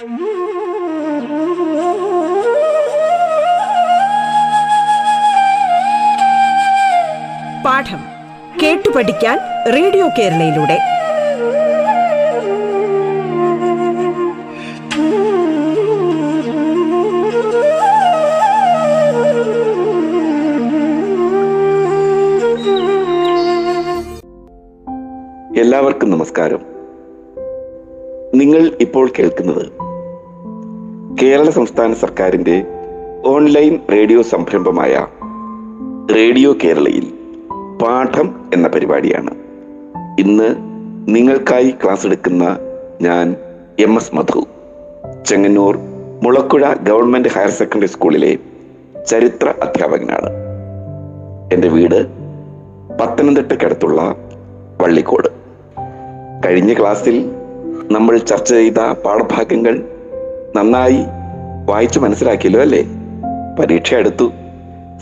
പാഠം കേട്ടു പഠിക്കാൻ റേഡിയോ കേരളയിലൂടെ. എല്ലാവർക്കും നമസ്കാരം. നിങ്ങൾ ഇപ്പോൾ കേൾക്കുന്നത് കേരള സംസ്ഥാന സർക്കാരിന്റെ ഓൺലൈൻ റേഡിയോ സംരംഭമായ റേഡിയോ കേരളയിൽ പാഠം എന്ന പരിപാടിയാണ്. ഇന്ന് നിങ്ങൾക്കായി ക്ലാസ് എടുക്കുന്ന ഞാൻ M S Madhu Chengannur Mulakuzha government higher secondary സ്കൂളിലെ ചരിത്ര അധ്യാപകനാണ്. എന്റെ വീട് പത്തനംതിട്ടയ്ക്കടുത്തുള്ള വള്ളിക്കോട്. കഴിഞ്ഞ ക്ലാസ്സിൽ നമ്മൾ ചർച്ച ചെയ്ത പാഠഭാഗങ്ങൾ നന്നായി വായിച്ചു മനസ്സിലാക്കിയല്ലോ അല്ലേ? പരീക്ഷ എടുത്തു.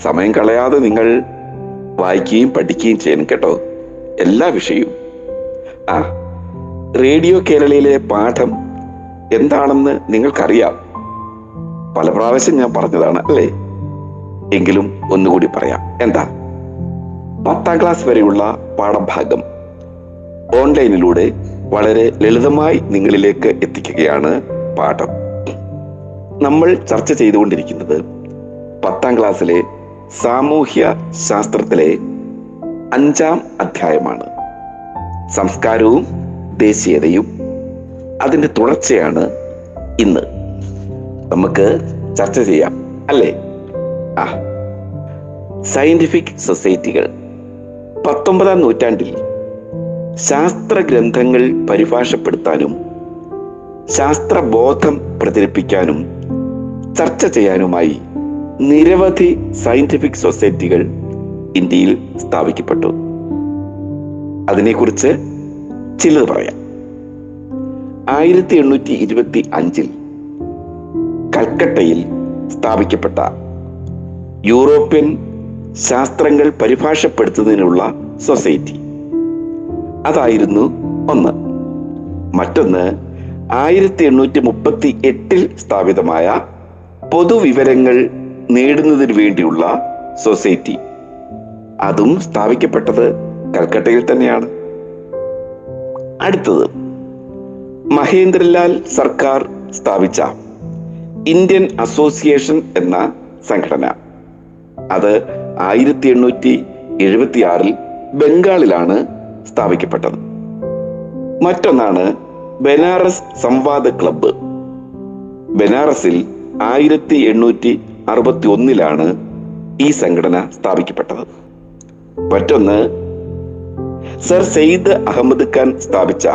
സമയം കളയാതെ നിങ്ങൾ വായിക്കുകയും പഠിക്കുകയും ചെയ്യണം കേട്ടോ. എല്ലാ വിഷയവും. ആ റേഡിയോ കേരളയിലെ പാഠം എന്താണെന്ന് നിങ്ങൾക്കറിയാം. പല പ്രാവശ്യം ഞാൻ പറഞ്ഞതാണ് അല്ലേ? എങ്കിലും ഒന്നുകൂടി പറയാം. എന്താ? പത്താം ക്ലാസ് വരെയുള്ള പാഠഭാഗം ഓൺലൈനിലൂടെ വളരെ ലളിതമായി നിങ്ങളിലേക്ക് എത്തിക്കുകയാണ് പാഠം. നമ്മൾ ചർച്ച ചെയ്തുകൊണ്ടിരിക്കുന്നത് പത്താം ക്ലാസ്സിലെ സാമൂഹ്യ ശാസ്ത്രത്തിലെ അഞ്ചാം അധ്യായമാണ്. സംസ്കാരവും ദേശീയതയും അതിന്റെ തുടർച്ചയാണ് ഇന്ന്. നമുക്ക് ചർച്ച ചെയ്യാം അല്ലേ? ആ. സയന്റിഫിക് സൊസൈറ്റികൾ പത്തൊമ്പതാം നൂറ്റാണ്ടിൽ ശാസ്ത്ര ഗ്രന്ഥങ്ങൾ പരിഭാഷപ്പെടുത്താനും ശാസ്ത്രബോധം പ്രചരിപ്പിക്കാനും ചർച്ച ചെയ്യാനുമായി നിരവധി സയന്റിഫിക് സൊസൈറ്റികൾ ഇന്ത്യയിൽ സ്ഥാപിക്കപ്പെട്ടു. അതിനെക്കുറിച്ച് ചിലത് പറയാം. ആയിരത്തി എണ്ണൂറ്റി ഇരുപത്തി അഞ്ചിൽ കൽക്കട്ടയിൽ സ്ഥാപിക്കപ്പെട്ട യൂറോപ്യൻ ശാസ്ത്രങ്ങൾ പരിഭാഷപ്പെടുത്തുന്നതിനുള്ള സൊസൈറ്റി അതായിരുന്നു ഒന്ന്. മറ്റൊന്ന് ആയിരത്തി എണ്ണൂറ്റി മുപ്പത്തി എട്ടിൽ സ്ഥാപിതമായ പൊതുവിവരങ്ങൾ നേടുന്നതിന് വേണ്ടിയുള്ള സൊസൈറ്റി. അതും സ്ഥാപിക്കപ്പെട്ടത് കൽക്കട്ടയിൽ തന്നെയാണ്. അടുത്തത് മഹേന്ദ്രലാൽ സർക്കാർ സ്ഥാപിച്ച ഇന്ത്യൻ അസോസിയേഷൻ എന്ന സംഘടന. അത് ആയിരത്തി എണ്ണൂറ്റി എഴുപത്തി ബംഗാളിലാണ് സ്ഥാപിക്കപ്പെട്ടത്. മറ്റൊന്നാണ് ബനാറസ് സംവാദ ക്ലബ്ബ്. ബനാറസിൽ ആയിരത്തി എണ്ണൂറ്റി അറുപത്തി ഒന്നിലാണ് ഈ സംഘടന സ്ഥാപിക്കപ്പെട്ടത്. മറ്റൊന്ന് സർ സെയ്ദ് അഹമ്മദ് ഖാൻ സ്ഥാപിച്ച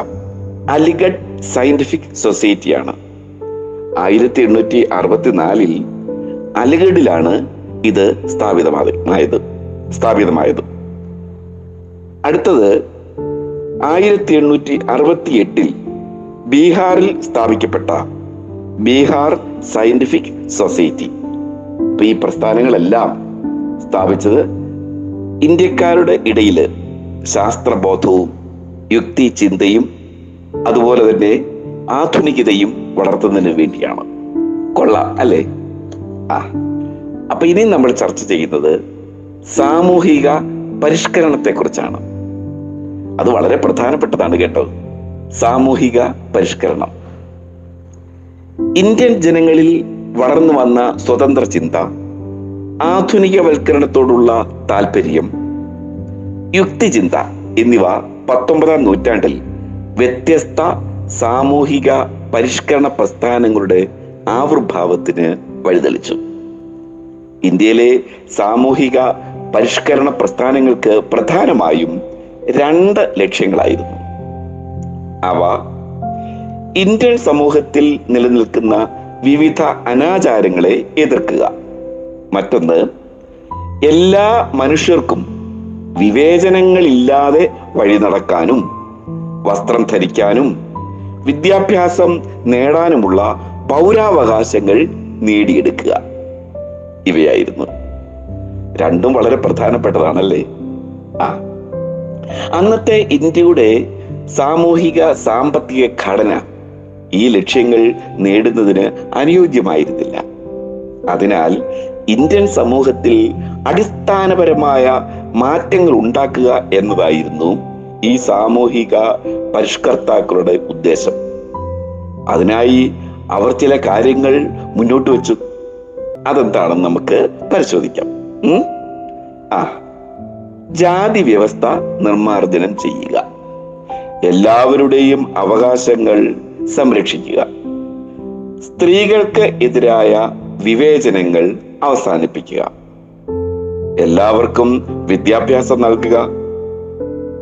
അലിഗഡ് സയന്റിഫിക് സൊസൈറ്റിയാണ്. ആയിരത്തി എണ്ണൂറ്റി അറുപത്തിനാലിൽ അലിഗഡിലാണ് ഇത് സ്ഥാപിതമായത് സ്ഥാപിതമായത്. അടുത്തത് ആയിരത്തി എണ്ണൂറ്റി അറുപത്തി എട്ടിൽ ബീഹാറിൽ സ്ഥാപിക്കപ്പെട്ട ബീഹാർ സയന്റിഫിക് സൊസൈറ്റി. അപ്പൊ ഈ പ്രസ്ഥാനങ്ങളെല്ലാം സ്ഥാപിച്ചത് ഇന്ത്യക്കാരുടെ ഇടയിൽ ശാസ്ത്രബോധവും യുക്തി ചിന്തയും അതുപോലെ തന്നെ ആധുനികതയും വളർത്തുന്നതിന് വേണ്ടിയാണ്. കൊള്ളാം അല്ലേ? ആ അപ്പൊ ഇനി നമ്മൾ ചർച്ച ചെയ്യുന്നത് സാമൂഹിക പരിഷ്കരണത്തെ കുറിച്ചാണ് അത് വളരെ പ്രധാനപ്പെട്ടതാണ് കേട്ടോ. സാമൂഹിക പരിഷ്കരണം. ഇന്ത്യൻ ജനങ്ങളിൽ വളർന്നു വന്ന സ്വതന്ത്ര ചിന്ത ആധുനികവൽക്കരണത്തോടുള്ള താല്പര്യം യുക്തിചിന്ത എന്നിവ പത്തൊമ്പതാം നൂറ്റാണ്ടിൽ വ്യത്യസ്ത സാമൂഹിക പരിഷ്കരണ പ്രസ്ഥാനങ്ങളുടെ ആവിർഭാവത്തിന് വഴിതെളിച്ചു. ഇന്ത്യയിലെ സാമൂഹിക പരിഷ്കരണ പ്രസ്ഥാനങ്ങൾക്ക് പ്രധാനമായും രണ്ട് ലക്ഷ്യങ്ങളായിരുന്നു. അവ ഇന്ത്യൻ സമൂഹത്തിൽ നിലനിൽക്കുന്ന വിവിധ അനാചാരങ്ങളെ എതിർക്കുക. മറ്റൊന്ന് എല്ലാ മനുഷ്യർക്കും വിവേചനങ്ങളില്ലാതെ വഴി നടക്കാനും വസ്ത്രം ധരിക്കാനും വിദ്യാഭ്യാസം നേടാനുമുള്ള പൗരാവകാശങ്ങൾ നേടിയെടുക്കുക. ഇവയായിരുന്നു. രണ്ടും വളരെ പ്രധാനപ്പെട്ടതാണല്ലേ? ആ അന്നത്തെ ഇന്ത്യയുടെ സാമൂഹിക സാമ്പത്തിക ഘടന ഈ ലക്ഷ്യങ്ങൾ നേടുന്നതിന് അനുയോജ്യമായിരുന്നില്ല. അതിനാൽ ഇന്ത്യൻ സമൂഹത്തിൽ അടിസ്ഥാനപരമായ മാറ്റങ്ങൾ ഉണ്ടാക്കുക എന്നതായിരുന്നു ഈ സാമൂഹിക പരിഷ്കർത്താക്കളുടെ ഉദ്ദേശം. അതിനായി അവർ ചില കാര്യങ്ങൾ മുന്നോട്ട് വെച്ചു. അതെന്താണെന്ന് നമുക്ക് പരിശോധിക്കാം? ആ. ജാതി വ്യവസ്ഥ നിർമ്മാർജനം ചെയ്യുക. എല്ലാവരുടെയും അവകാശങ്ങൾ സംരക്ഷിക്കുക. സ്ത്രീകൾക്ക് എതിരായ വിവേചനങ്ങൾ അവസാനിപ്പിക്കുക. എല്ലാവർക്കും വിദ്യാഭ്യാസം നൽകുക.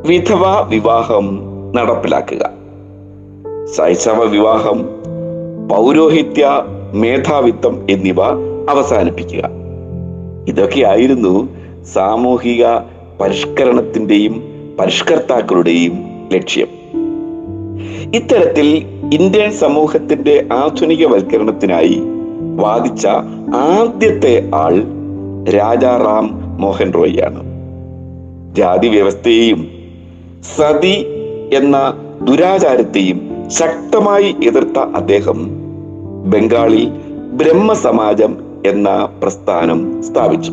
വിധവ വിവാഹം നടപ്പിലാക്കുക. ശൈശവ വിവാഹം പൗരോഹിത്യ മേധാവിത്വം എന്നിവ അവസാനിപ്പിക്കുക. ഇതൊക്കെയായിരുന്നു സാമൂഹിക പരിഷ്കരണത്തിന്റെയും പരിഷ്കർത്താക്കളുടെയും ലക്ഷ്യം. ഇത്തരത്തിൽ ഇന്ത്യൻ സമൂഹത്തിന്റെ ആധുനികവൽക്കരണത്തിനായി വാദിച്ച ആദ്യത്തെ ആൾ രാജാറാം മോഹൻ റോയിയാണ് ജാതി വ്യവസ്ഥയെയും സതി എന്ന ദുരാചാരത്തെയും ശക്തമായി എതിർത്ത അദ്ദേഹം ബംഗാളിൽ ബ്രഹ്മസമാജം എന്ന പ്രസ്ഥാനം സ്ഥാപിച്ചു.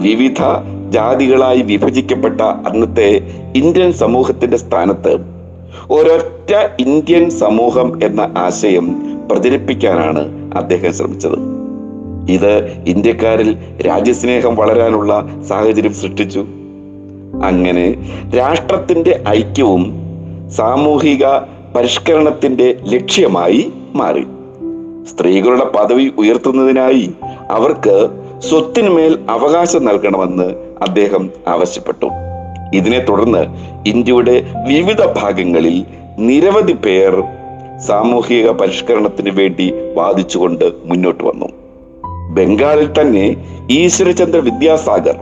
വിവിധ ജാതികളായി വിഭജിക്കപ്പെട്ട അന്നത്തെ ഇന്ത്യൻ സമൂഹത്തിന്റെ സ്ഥാനത്ത് ഒരൊറ്റ ഇന്ത്യൻ സമൂഹം എന്ന ആശയം പ്രചരിപ്പിക്കാനാണ് അദ്ദേഹം ശ്രമിച്ചത്. ഇത് ഇന്ത്യക്കാരിൽ രാജ്യസ്നേഹം വളരാനുള്ള സാഹചര്യം സൃഷ്ടിച്ചു. അങ്ങനെ രാഷ്ട്രത്തിന്റെ ഐക്യവും സാമൂഹിക പരിഷ്കരണത്തിന്റെ ലക്ഷ്യമായി മാറി. സ്ത്രീകളുടെ പദവി ഉയർത്തുന്നതിനായി അവർക്ക് സ്വത്തിന്മേൽ അവകാശം നൽകണമെന്ന് അദ്ദേഹം ആവശ്യപ്പെട്ടു. ഇതിനെ തുടർന്ന് ഇന്ത്യയുടെ വിവിധ ഭാഗങ്ങളിൽ നിരവധി പേർ സാമൂഹിക പരിഷ്കരണത്തിന് വേണ്ടി വാദിച്ചുകൊണ്ട് മുന്നോട്ട് വന്നു. ബംഗാളിൽ തന്നെ ഈശ്വരചന്ദ്ര വിദ്യാസാഗർ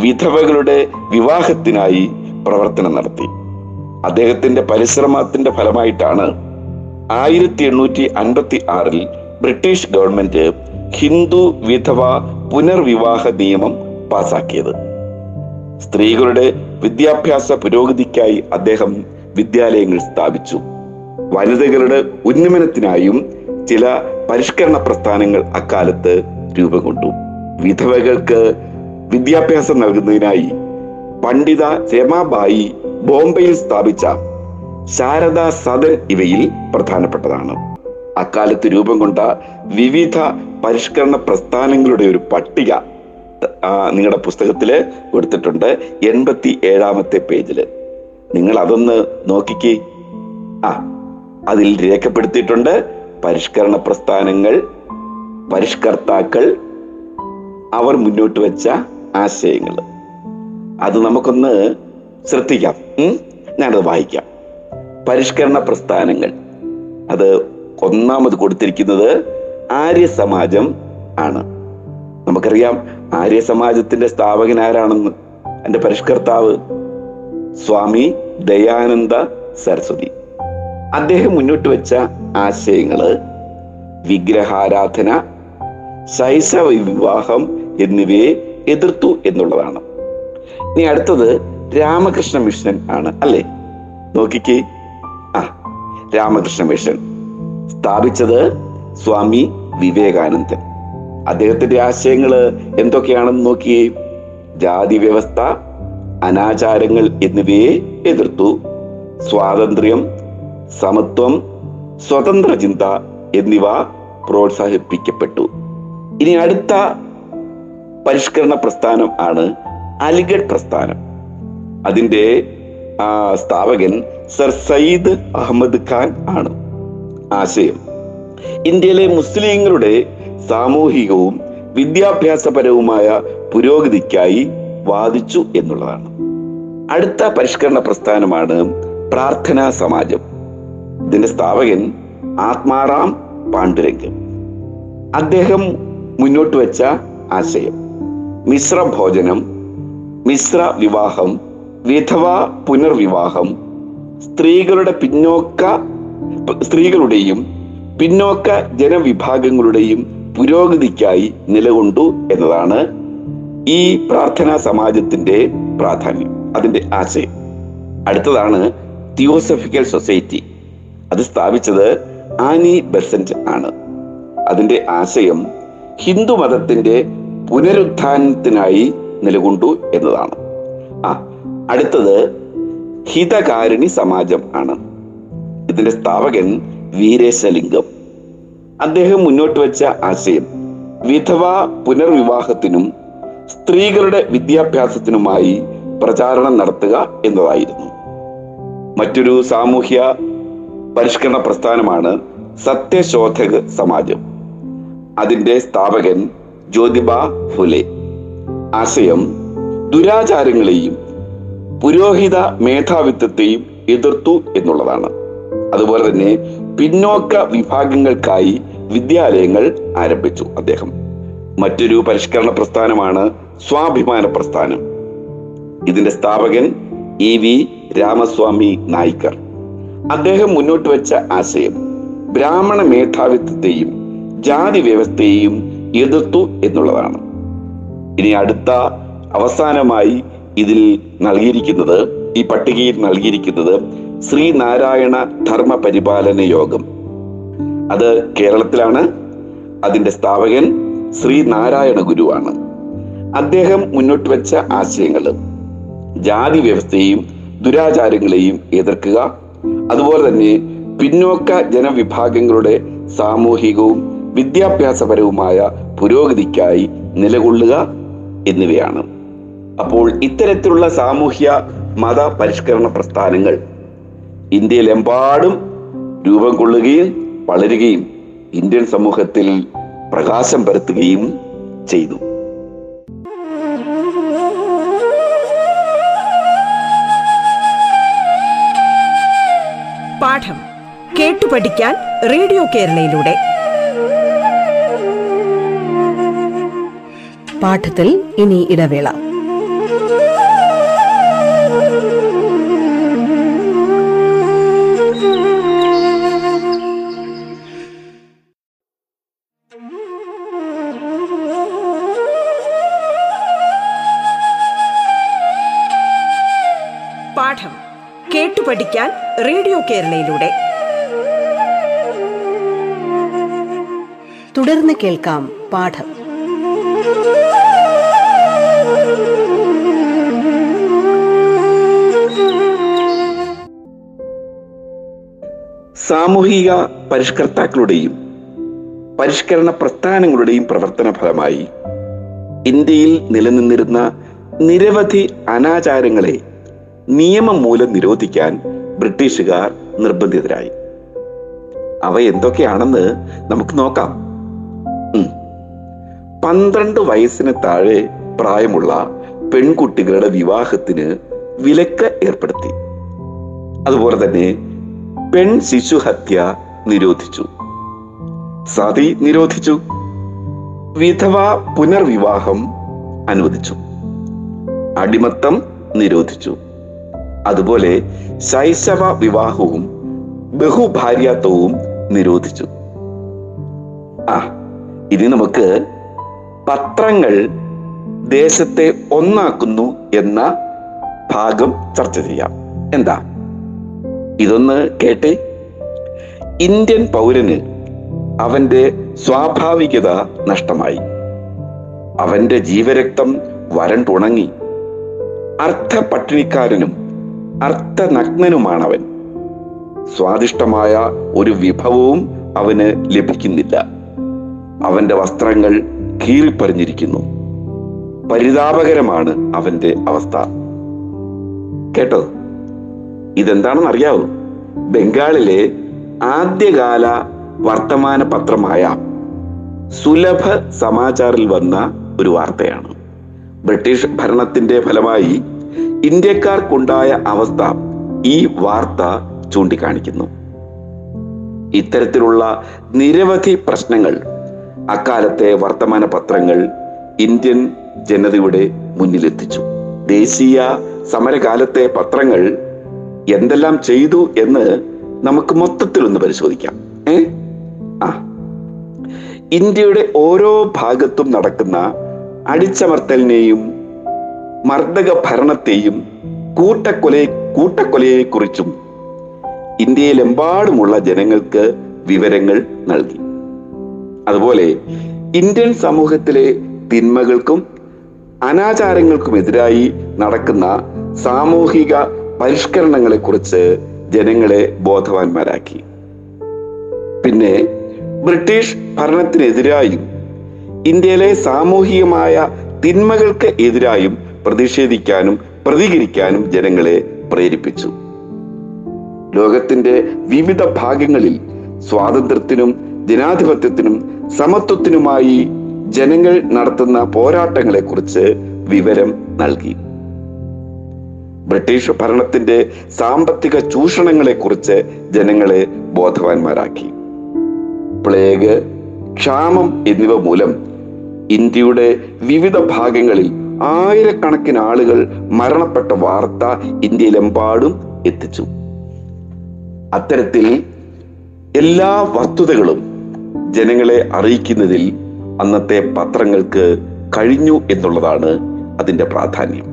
വിധവകളുടെ വിവാഹത്തിനായി പ്രവർത്തനം നടത്തി. അദ്ദേഹത്തിന്റെ പരിശ്രമത്തിന്റെ ഫലമായിട്ടാണ് ആയിരത്തി എണ്ണൂറ്റി അൻപത്തി ആറിൽ ബ്രിട്ടീഷ് ഗവൺമെന്റ് ഹിന്ദു വിധവ പുനർവിവാഹ നിയമം പാസാക്കിയത്. സ്ത്രീകളുടെ വിദ്യാഭ്യാസ പുരോഗതിക്കായി അദ്ദേഹം വിദ്യാലയങ്ങൾ സ്ഥാപിച്ചു. വനിതകളുടെ ഉന്നമനത്തിനായും ചില പരിഷ്കരണ പ്രസ്ഥാനങ്ങൾ അക്കാലത്ത് രൂപം കൊണ്ടു വിധവകൾക്ക് വിദ്യാഭ്യാസം നൽകുന്നതിനായി പണ്ഡിത രമാബായി ബോംബെയിൽ സ്ഥാപിച്ച ശാരദ സദൻ ഇവയിൽ പ്രധാനപ്പെട്ടതാണ്. അക്കാലത്ത് രൂപം കൊണ്ട വിവിധ പരിഷ്കരണ പ്രസ്ഥാനങ്ങളുടെ ഒരു പട്ടിക നിങ്ങളുടെ പുസ്തകത്തിൽ കൊടുത്തിട്ടുണ്ട്. എൺപത്തി ഏഴാമത്തെ പേജിൽ. നിങ്ങൾ അതൊന്ന് നോക്കിക്കേ. ആ അതിൽ രേഖപ്പെടുത്തിയിട്ടുണ്ട്. പരിഷ്കരണ പ്രസ്ഥാനങ്ങൾ പരിഷ്കർത്താക്കൾ അവർ മുന്നോട്ട് വെച്ച ആശയങ്ങൾ. അത് നമുക്കൊന്ന് ശ്രദ്ധിക്കാം? ഞാനത് വായിക്കാം. പരിഷ്കരണ പ്രസ്ഥാനങ്ങൾ. അത് ഒന്നാമത് കൊടുത്തിരിക്കുന്നത് ആര്യ സമാജം ആണ്. നമുക്കറിയാം ആര്യ സമാജത്തിന്റെ സ്ഥാപകൻ ആരാണെന്ന്? എന്റെ പരിഷ്കർത്താവ് സ്വാമി ദയാനന്ദ സരസ്വതി. അദ്ദേഹം മുന്നോട്ട് വെച്ച ആശയങ്ങൾ വിഗ്രഹാരാധന ശൈശവ വിവാഹം എന്നിവയെ എതിർത്തു എന്നുള്ളതാണ്. ഇനി അടുത്തത് രാമകൃഷ്ണ മിഷൻ ആണ് അല്ലേ? നോക്കിക്കേ. ആ രാമകൃഷ്ണ മിഷൻ. സ്ഥാപിച്ചത് സ്വാമി വിവേകാനന്ദൻ. അദ്ദേഹത്തിന്റെ ആശയങ്ങൾ എന്തൊക്കെയാണെന്ന് നോക്കിയേ. ജാതി വ്യവസ്ഥ അനാചാരങ്ങൾ എന്നിവയെ എതിർത്തു. സ്വാതന്ത്ര്യം സമത്വം സ്വതന്ത്ര ചിന്ത എന്നിവ പ്രോത്സാഹിപ്പിക്കപ്പെട്ടു. ഇനി അടുത്ത പരിഷ്കരണ പ്രസ്ഥാനം ആണ് അലിഗഡ് പ്രസ്ഥാനം. അതിന്റെ സ്ഥാപകൻ സർ സയ്യിദ് അഹമ്മദ് ഖാൻ ആണ്. ആശയം. ഇന്ത്യയിലെ മുസ്ലിങ്ങളുടെ സാമൂഹികവും വിദ്യാഭ്യാസപരവുമായ പുരോഗതിക്കായി വാദിച്ചു എന്നുള്ളതാണ്. അടുത്ത പരിഷ്കരണ പ്രസ്ഥാനമാണ് പ്രാർത്ഥനാ സമാജം. ഇതിന്റെ സ്ഥാപകൻ ആത്മാറാം പാണ്ഡുരംഗം അദ്ദേഹം മുന്നോട്ട് വെച്ച ആശയം. മിശ്ര ഭോജനം മിശ്ര വിവാഹം വിധവ പുനർവിവാഹം സ്ത്രീകളുടെ പിന്നോക്ക സ്ത്രീകളുടെയും പിന്നോക്ക ജനവിഭാഗങ്ങളുടെയും പുരോഗതിക്കായി നിലകൊണ്ടു എന്നതാണ് ഈ പ്രാർത്ഥനാ സമാജത്തിന്റെ പ്രാധാന്യം അതിന്റെ ആശയം. അടുത്തതാണ് തിയോസഫിക്കൽ സൊസൈറ്റി. അത് സ്ഥാപിച്ചത് ആനി ബെസന്റ് ആണ്. അതിന്റെ ആശയം ഹിന്ദു മതത്തിന്റെ പുനരുത്ഥാനത്തിനായി നിലകൊണ്ടു എന്നതാണ്. ആ അടുത്തത് ഹിതകാരിണി സമാജം ആണ്. ഇതിന്റെ സ്ഥാപകൻ വീരേശലിംഗം. അദ്ദേഹം മുന്നോട്ട് വെച്ച ആശയം വിധവ പുനർവിവാഹത്തിനും സ്ത്രീകളുടെ വിദ്യാഭ്യാസത്തിനുമായി പ്രചാരണം നടത്തുക എന്നതായിരുന്നു. മറ്റൊരു സാമൂഹ്യ പരിഷ്കരണ പ്രസ്ഥാനമാണ് സത്യശോധക സമാജം. അതിന്റെ സ്ഥാപകൻ ജ്യോതിബ ഫുലെ. ആശയം ദുരാചാരങ്ങളെയും പുരോഹിത മേധാവിത്വത്തെയും എതിർത്തു എന്നുള്ളതാണ്. അതുപോലെ തന്നെ പിന്നോക്ക വിഭാഗങ്ങൾക്കായി വിദ്യാലയങ്ങൾ ആരംഭിച്ചു അദ്ദേഹം. മറ്റൊരു പരിഷ്കരണ പ്രസ്ഥാനമാണ് സ്വാഭിമാന പ്രസ്ഥാനം. ഇതിന്റെ സ്ഥാപകൻ ഇ വി രാമസ്വാമി നായിക്കർ. അദ്ദേഹം മുന്നോട്ട് വെച്ച ആശയം ബ്രാഹ്മണ മേധാവിത്വത്തെയും ജാതി വ്യവസ്ഥയെയും എതിർത്തു എന്നുള്ളതാണ്. ഇനി അടുത്ത അവസാനമായി ഇതിൽ നൽകിയിരിക്കുന്നത് ഈ പട്ടികയിൽ നൽകിയിരിക്കുന്നത് ശ്രീനാരായണ ധർമ്മ പരിപാലന യോഗം. അത് കേരളത്തിലാണ്. അതിന്റെ സ്ഥാപകൻ ശ്രീനാരായണ ഗുരുവാണ്. അദ്ദേഹം മുന്നോട്ട് വെച്ച ആശയങ്ങൾ ജാതി വ്യവസ്ഥയെയും ദുരാചാരങ്ങളെയും എതിർക്കുക. അതുപോലെ തന്നെ പിന്നോക്ക ജനവിഭാഗങ്ങളുടെ സാമൂഹികവും വിദ്യാഭ്യാസപരവുമായ പുരോഗതിക്കായി നിലകൊള്ളുക എന്നിവയാണ്. അപ്പോൾ ഇത്തരത്തിലുള്ള സാമൂഹ്യ മത പരിഷ്കരണ പ്രസ്ഥാനങ്ങൾ ഇന്ത്യയിലെമ്പാടും രൂപം കൊള്ളുകയും വളരുകയും ഇന്ത്യൻ സമൂഹത്തിൽ പ്രകാശം പരത്തുകയും ചെയ്തു. പാഠം കേട്ടു പഠിക്കാൻ റേഡിയോ കേരളയിലൂടെ. പാഠത്തിൽ ഇനി ഇടവേള. റേഡിയോ കേരളയിലൂടെ. തുടർന്ന് കേൾക്കാം പാഠം. സാമൂഹിക പരിഷ്കർത്താക്കളുടെയും പരിഷ്കരണ പ്രസ്ഥാനങ്ങളുടെയും പ്രവർത്തന ഫലമായി ഇന്ത്യയിൽ നിലനിന്നിരുന്ന നിരവധി അനാചാരങ്ങളെ നിയമം മൂലം നിരോധിക്കാൻ ബ്രിട്ടീഷുകാർ നിർബന്ധിതരായി. അവ എന്തൊക്കെയാണെന്ന് നമുക്ക് നോക്കാം. പന്ത്രണ്ട് വയസ്സിന് താഴെ പ്രായമുള്ള പെൺകുട്ടികളുടെ വിവാഹത്തിന് വിലക്ക് ഏർപ്പെടുത്തി. അതുപോലെ തന്നെ പെൺ ശിശു ഹത്യ നിരോധിച്ചു. സതി നിരോധിച്ചു. വിധവ പുനർവിവാഹം അനുവദിച്ചു. അടിമത്തം നിരോധിച്ചു. അതുപോലെ ശൈശവ വിവാഹവും ബഹുഭാര്യാത്വവും നിരോധിച്ചു. ആ ഇനി നമുക്ക് പത്രങ്ങൾ ദേശത്തെ ഒന്നാക്കുന്നു എന്ന ഭാഗം ചർച്ച ചെയ്യാം. എന്താ? ഇതൊന്ന് കേട്ടെ. ഇന്ത്യൻ പൗരന് അവന്റെ സ്വാഭാവികത നഷ്ടമായി. അവന്റെ ജീവരക്തം വരണ്ടുണങ്ങി. അർത്ഥ പട്ടിണിക്കാരനും അർത്ഥനഗ്നനുമാണവൻ. സ്വാദിഷ്ടമായ ഒരു വിഭവവും അവന് ലഭിക്കുന്നില്ല. അവന്റെ വസ്ത്രങ്ങൾ കീറിപ്പറിഞ്ഞിരിക്കുന്നു. പരിതാപകരമാണ് അവന്റെ അവസ്ഥ. കേട്ടോ? ഇതെന്താണെന്ന് അറിയാവൂ ബംഗാളിലെ ആദ്യകാല വർത്തമാന പത്രമായ സുലഭ സമാചാറിൽ വന്ന ഒരു വാർത്തയാണ്. ബ്രിട്ടീഷ് ഭരണത്തിന്റെ ഫലമായി ഇന്ത്യക്കാർക്കുണ്ടായ അവസ്ഥ ഈ വാർത്ത ചൂണ്ടിക്കാണിക്കുന്നു. ഇത്തരത്തിലുള്ള നിരവധി പ്രശ്നങ്ങൾ അക്കാലത്തെ വർത്തമാന പത്രങ്ങൾ ഇന്ത്യൻ ജനതയുടെ മുന്നിലെത്തിച്ചു. ദേശീയ സമരകാലത്തെ പത്രങ്ങൾ എന്തെല്ലാം ചെയ്തു എന്ന് നമുക്ക് മൊത്തത്തിൽ ഒന്ന് പരിശോധിക്കാം. ഏ? ആ. ഇന്ത്യയുടെ ഓരോ ഭാഗത്തും നടക്കുന്ന അടിച്ചമർത്തലിനെയും മർദ്ദക ഭരണത്തെയും കൂട്ടക്കൊല കൂട്ടക്കൊലയെക്കുറിച്ചും ഇന്ത്യയിലെമ്പാടുമുള്ള ജനങ്ങൾക്ക് വിവരങ്ങൾ നൽകി. അതുപോലെ ഇന്ത്യൻ സമൂഹത്തിലെ തിന്മകൾക്കും അനാചാരങ്ങൾക്കുമെതിരായി നടക്കുന്ന സാമൂഹിക പരിഷ്കരണങ്ങളെ കുറിച്ച് ജനങ്ങളെ ബോധവാന്മാരാക്കി. പിന്നെ ബ്രിട്ടീഷ് ഭരണത്തിനെതിരായും ഇന്ത്യയിലെ സാമൂഹികമായ തിന്മകൾക്ക് എതിരായും പ്രതിഷേധിക്കാനും പ്രതികരിക്കാനും ജനങ്ങളെ പ്രേരിപ്പിച്ചു. ലോകത്തിന്റെ വിവിധ ഭാഗങ്ങളിൽ സ്വാതന്ത്ര്യത്തിനും ജനാധിപത്യത്തിനും സമത്വത്തിനുമായി ജനങ്ങൾ നടത്തുന്ന പോരാട്ടങ്ങളെ കുറിച്ച് വിവരം നൽകി. ബ്രിട്ടീഷ് ഭരണത്തിന്റെ സാമ്പത്തിക ചൂഷണങ്ങളെ കുറിച്ച് ജനങ്ങളെ ബോധവാന്മാരാക്കി. പ്ലേഗ് ക്ഷാമം എന്നിവ മൂലം ഇന്ത്യയുടെ വിവിധ ഭാഗങ്ങളിൽ ആയിരക്കണക്കിന് ആളുകൾ മരണപ്പെട്ട വാർത്ത ഇന്ത്യയിലെമ്പാടും എത്തിച്ചു. അത്തരത്തിൽ എല്ലാ വസ്തുതകളും ജനങ്ങളെ അറിയിക്കുന്നതിൽ അന്നത്തെ പത്രങ്ങൾക്ക് കഴിഞ്ഞു എന്നുള്ളതാണ് അതിന്റെ പ്രാധാന്യം.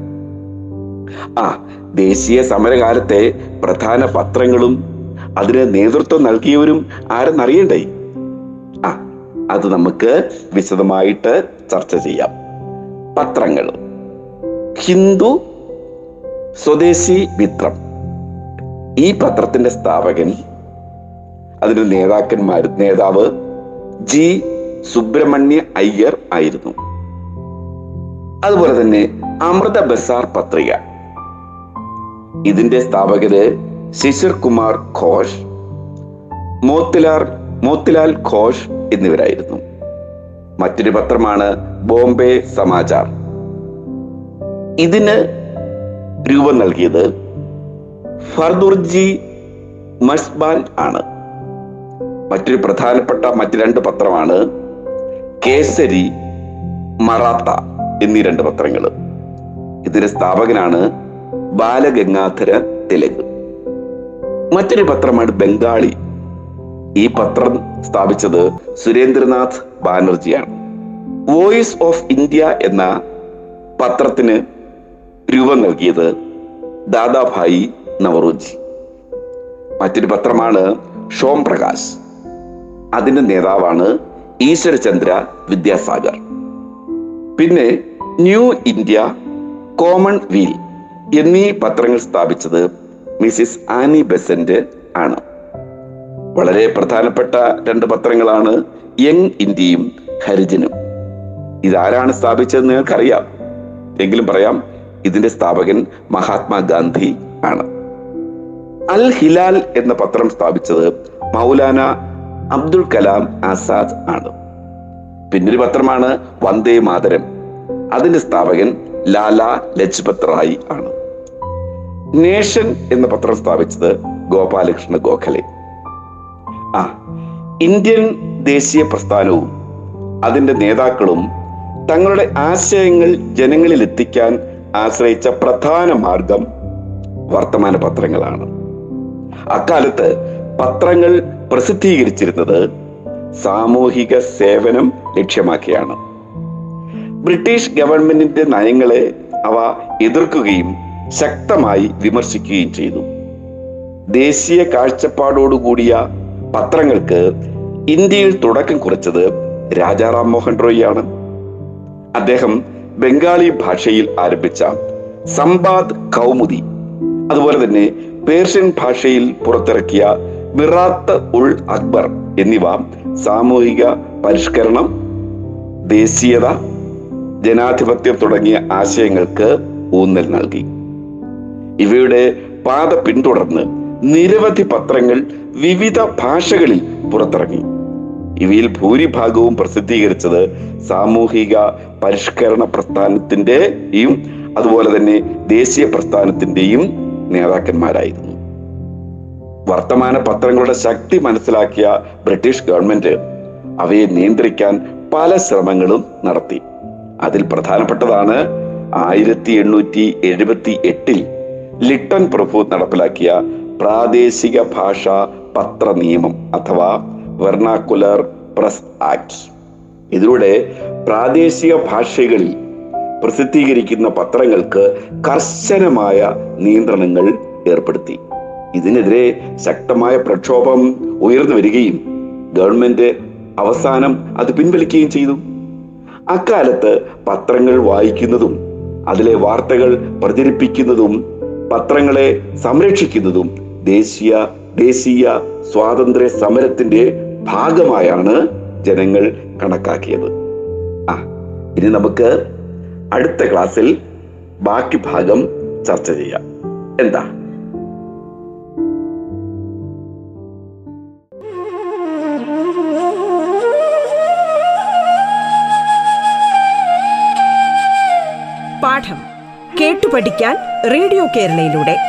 ആ ദേശീയ സമരകാലത്തെ പ്രധാന പത്രങ്ങളും അതിന് നേതൃത്വം നൽകിയവരും ആരെന്നറിയണ്ടേ? ആ അത് നമുക്ക് വിശദമായിട്ട് ചർച്ച ചെയ്യാം. പത്രങ്ങൾ. ഹിന്ദു സ്വദേശി മിത്രം. ഈ പത്രത്തിന്റെ സ്ഥാപകൻ അതിന്റെ നേതാക്കന്മാർ നേതാവ് ജി സുബ്രഹ്മണ്യ അയ്യർ ആയിരുന്നു. അതുപോലെ തന്നെ അമൃത ബസാർ പത്രിക. ഇതിന്റെ സ്ഥാപകര് ശിശിർ കുമാർ ഘോഷ് മോത്തിലാൽ മോത്തിലാൽ ഘോഷ് എന്നിവരായിരുന്നു. മറ്റൊരു പത്രമാണ് ബോംബെ സമാചാർ. ഇതിന് രൂപം നൽകിയത് ഫർദുർജി മസ്ബാൻ ആണ്. മറ്റൊരു പ്രധാനപ്പെട്ട മറ്റ് രണ്ട് പത്രമാണ് കേസരി മറാത്ത എന്നീ രണ്ട് പത്രങ്ങൾ. ഇതിന്റെ സ്ഥാപകനാണ് ബാലഗംഗാധര തിലക്. മറ്റൊരു പത്രമാണ് ബംഗാളി. ഈ പത്രം സ്ഥാപിച്ചത് സുരേന്ദ്രനാഥ് ബാനർജിയാണ്. വോയിസ് ഓഫ് ഇന്ത്യ എന്ന പത്രത്തിന് രൂപം നൽകിയത് ദാദാഭായി നവറോജി. മറ്റൊരു പത്രമാണ് ഷോം പ്രകാശ്. അതിന്റെ നേതാവാണ് ഈശ്വരചന്ദ്ര വിദ്യാസാഗർ. പിന്നെ ന്യൂ ഇന്ത്യ കോമൺ വീൽ എന്നീ പത്രങ്ങൾ സ്ഥാപിച്ചത് മിസിസ് ആനി ബെസന്റ് ആണ്. വളരെ പ്രധാനപ്പെട്ട രണ്ട് പത്രങ്ങളാണ് യങ് ഇന്ത്യയും ഹരിജനും. ഇതാരാണ് സ്ഥാപിച്ചതെന്ന് നിങ്ങൾക്കറിയാം. എങ്കിലും പറയാം ഇതിന്റെ സ്ഥാപകൻ മഹാത്മാഗാന്ധി ആണ്. അൽ ഹിലാൽ എന്ന പത്രം സ്ഥാപിച്ചത് മൗലാന അബ്ദുൽ കലാം ആസാദ് ആണ്. പിന്നൊരു പത്രമാണ് വന്ദേ മാതരം. അതിന്റെ സ്ഥാപകൻ ലാല ലജ്പത് റായി ആണ്. നേഷൻ എന്ന പത്രം സ്ഥാപിച്ചത് ഗോപാലകൃഷ്ണ ഗോഖലെ. ആ ഇന്ത്യൻ ദേശീയ പ്രസ്ഥാനവും അതിന്റെ നേതാക്കളും തങ്ങളുടെ ആശയങ്ങൾ ജനങ്ങളിൽ എത്തിക്കാൻ ആശ്രയിച്ച പ്രധാന മാർഗം വർത്തമാന പത്രങ്ങളാണ്. അക്കാലത്ത് പത്രങ്ങൾ പ്രസിദ്ധീകരിച്ചിരുന്നത് സാമൂഹിക സേവനം ലക്ഷ്യമാക്കിയാണ്. ബ്രിട്ടീഷ് ഗവൺമെന്റിന്റെ നയങ്ങളെ അവ എതിർക്കുകയും ശക്തമായി വിമർശിക്കുകയും ചെയ്തു. ദേശീയ കാഴ്ചപ്പാടോടുകൂടിയ പത്രങ്ങൾക്ക് ഇന്ത്യയിൽ തുടക്കം കുറിച്ചത് രാജാറാം മോഹൻ റോയിയാണ് അദ്ദേഹം ബംഗാളി ഭാഷയിൽ ആരംഭിച്ച സംബാദ് കൗമുദി അതുപോലെ തന്നെ പേർഷ്യൻ ഭാഷയിൽ പുറത്തിറക്കിയ മിറാത്ത് ഉൾ അക്ബർ എന്നിവ സാമൂഹിക പരിഷ്കരണം ദേശീയത ജനാധിപത്യം തുടങ്ങിയ ആശയങ്ങൾക്ക് ഊന്നൽ നൽകി. ഇവയുടെ പാത പിന്തുടർന്ന് നിരവധി പത്രങ്ങൾ വിവിധ ഭാഷകളിൽ പുറത്തിറങ്ങി. ഇവയിൽ ഭൂരിഭാഗവും പ്രസിദ്ധീകരിച്ചത് സാമൂഹിക പരിഷ്കരണ പ്രസ്ഥാനത്തിന്റെയും അതുപോലെ തന്നെ ദേശീയ പ്രസ്ഥാനത്തിന്റെയും നേതാക്കന്മാരായിരുന്നു. വർത്തമാന പത്രങ്ങളുടെ ശക്തി മനസ്സിലാക്കിയ ബ്രിട്ടീഷ് ഗവൺമെന്റ് അവയെ നിയന്ത്രിക്കാൻ പല ശ്രമങ്ങളും നടത്തി. അതിൽ പ്രധാനപ്പെട്ടതാണ് ആയിരത്തി എണ്ണൂറ്റി എഴുപത്തി എട്ടിൽ ലിട്ടൺ പ്രഭു നടപ്പിലാക്കിയ പ്രാദേശിക ഭാഷ പത്ര നിയമം അഥവാ വെർണാക്കുലർ പ്രസ് ആക്ട്. ഇതിലൂടെ പ്രാദേശിക ഭാഷകളിൽ പ്രസിദ്ധീകരിക്കുന്ന പത്രങ്ങൾക്ക് കർശനമായ നിയന്ത്രണങ്ങൾ ഏർപ്പെടുത്തി. ഇതിനെതിരെ ശക്തമായ പ്രക്ഷോഭം ഉയർന്നു വരികയും ഗവൺമെന്റ് അവസാനം അത് പിൻവലിക്കുകയും ചെയ്തു. അക്കാലത്ത് പത്രങ്ങൾ വായിക്കുന്നതും അതിലെ വാർത്തകൾ പ്രചരിപ്പിക്കുന്നതും പത്രങ്ങളെ സംരക്ഷിക്കുന്നതും ദേശീയ ദേശീയ സ്വാതന്ത്ര്യ സമരത്തിന്റെ ഭാഗമായാണ് ജനങ്ങൾ കണക്കാക്കിയത്. ആ ഇനി നമുക്ക് അടുത്ത ക്ലാസ്സിൽ ബാക്കി ഭാഗം ചർച്ച ചെയ്യാം. എന്താ? പാഠം കേട്ടു പഠിക്കാൻ റേഡിയോ കേരളയിലൂടെ.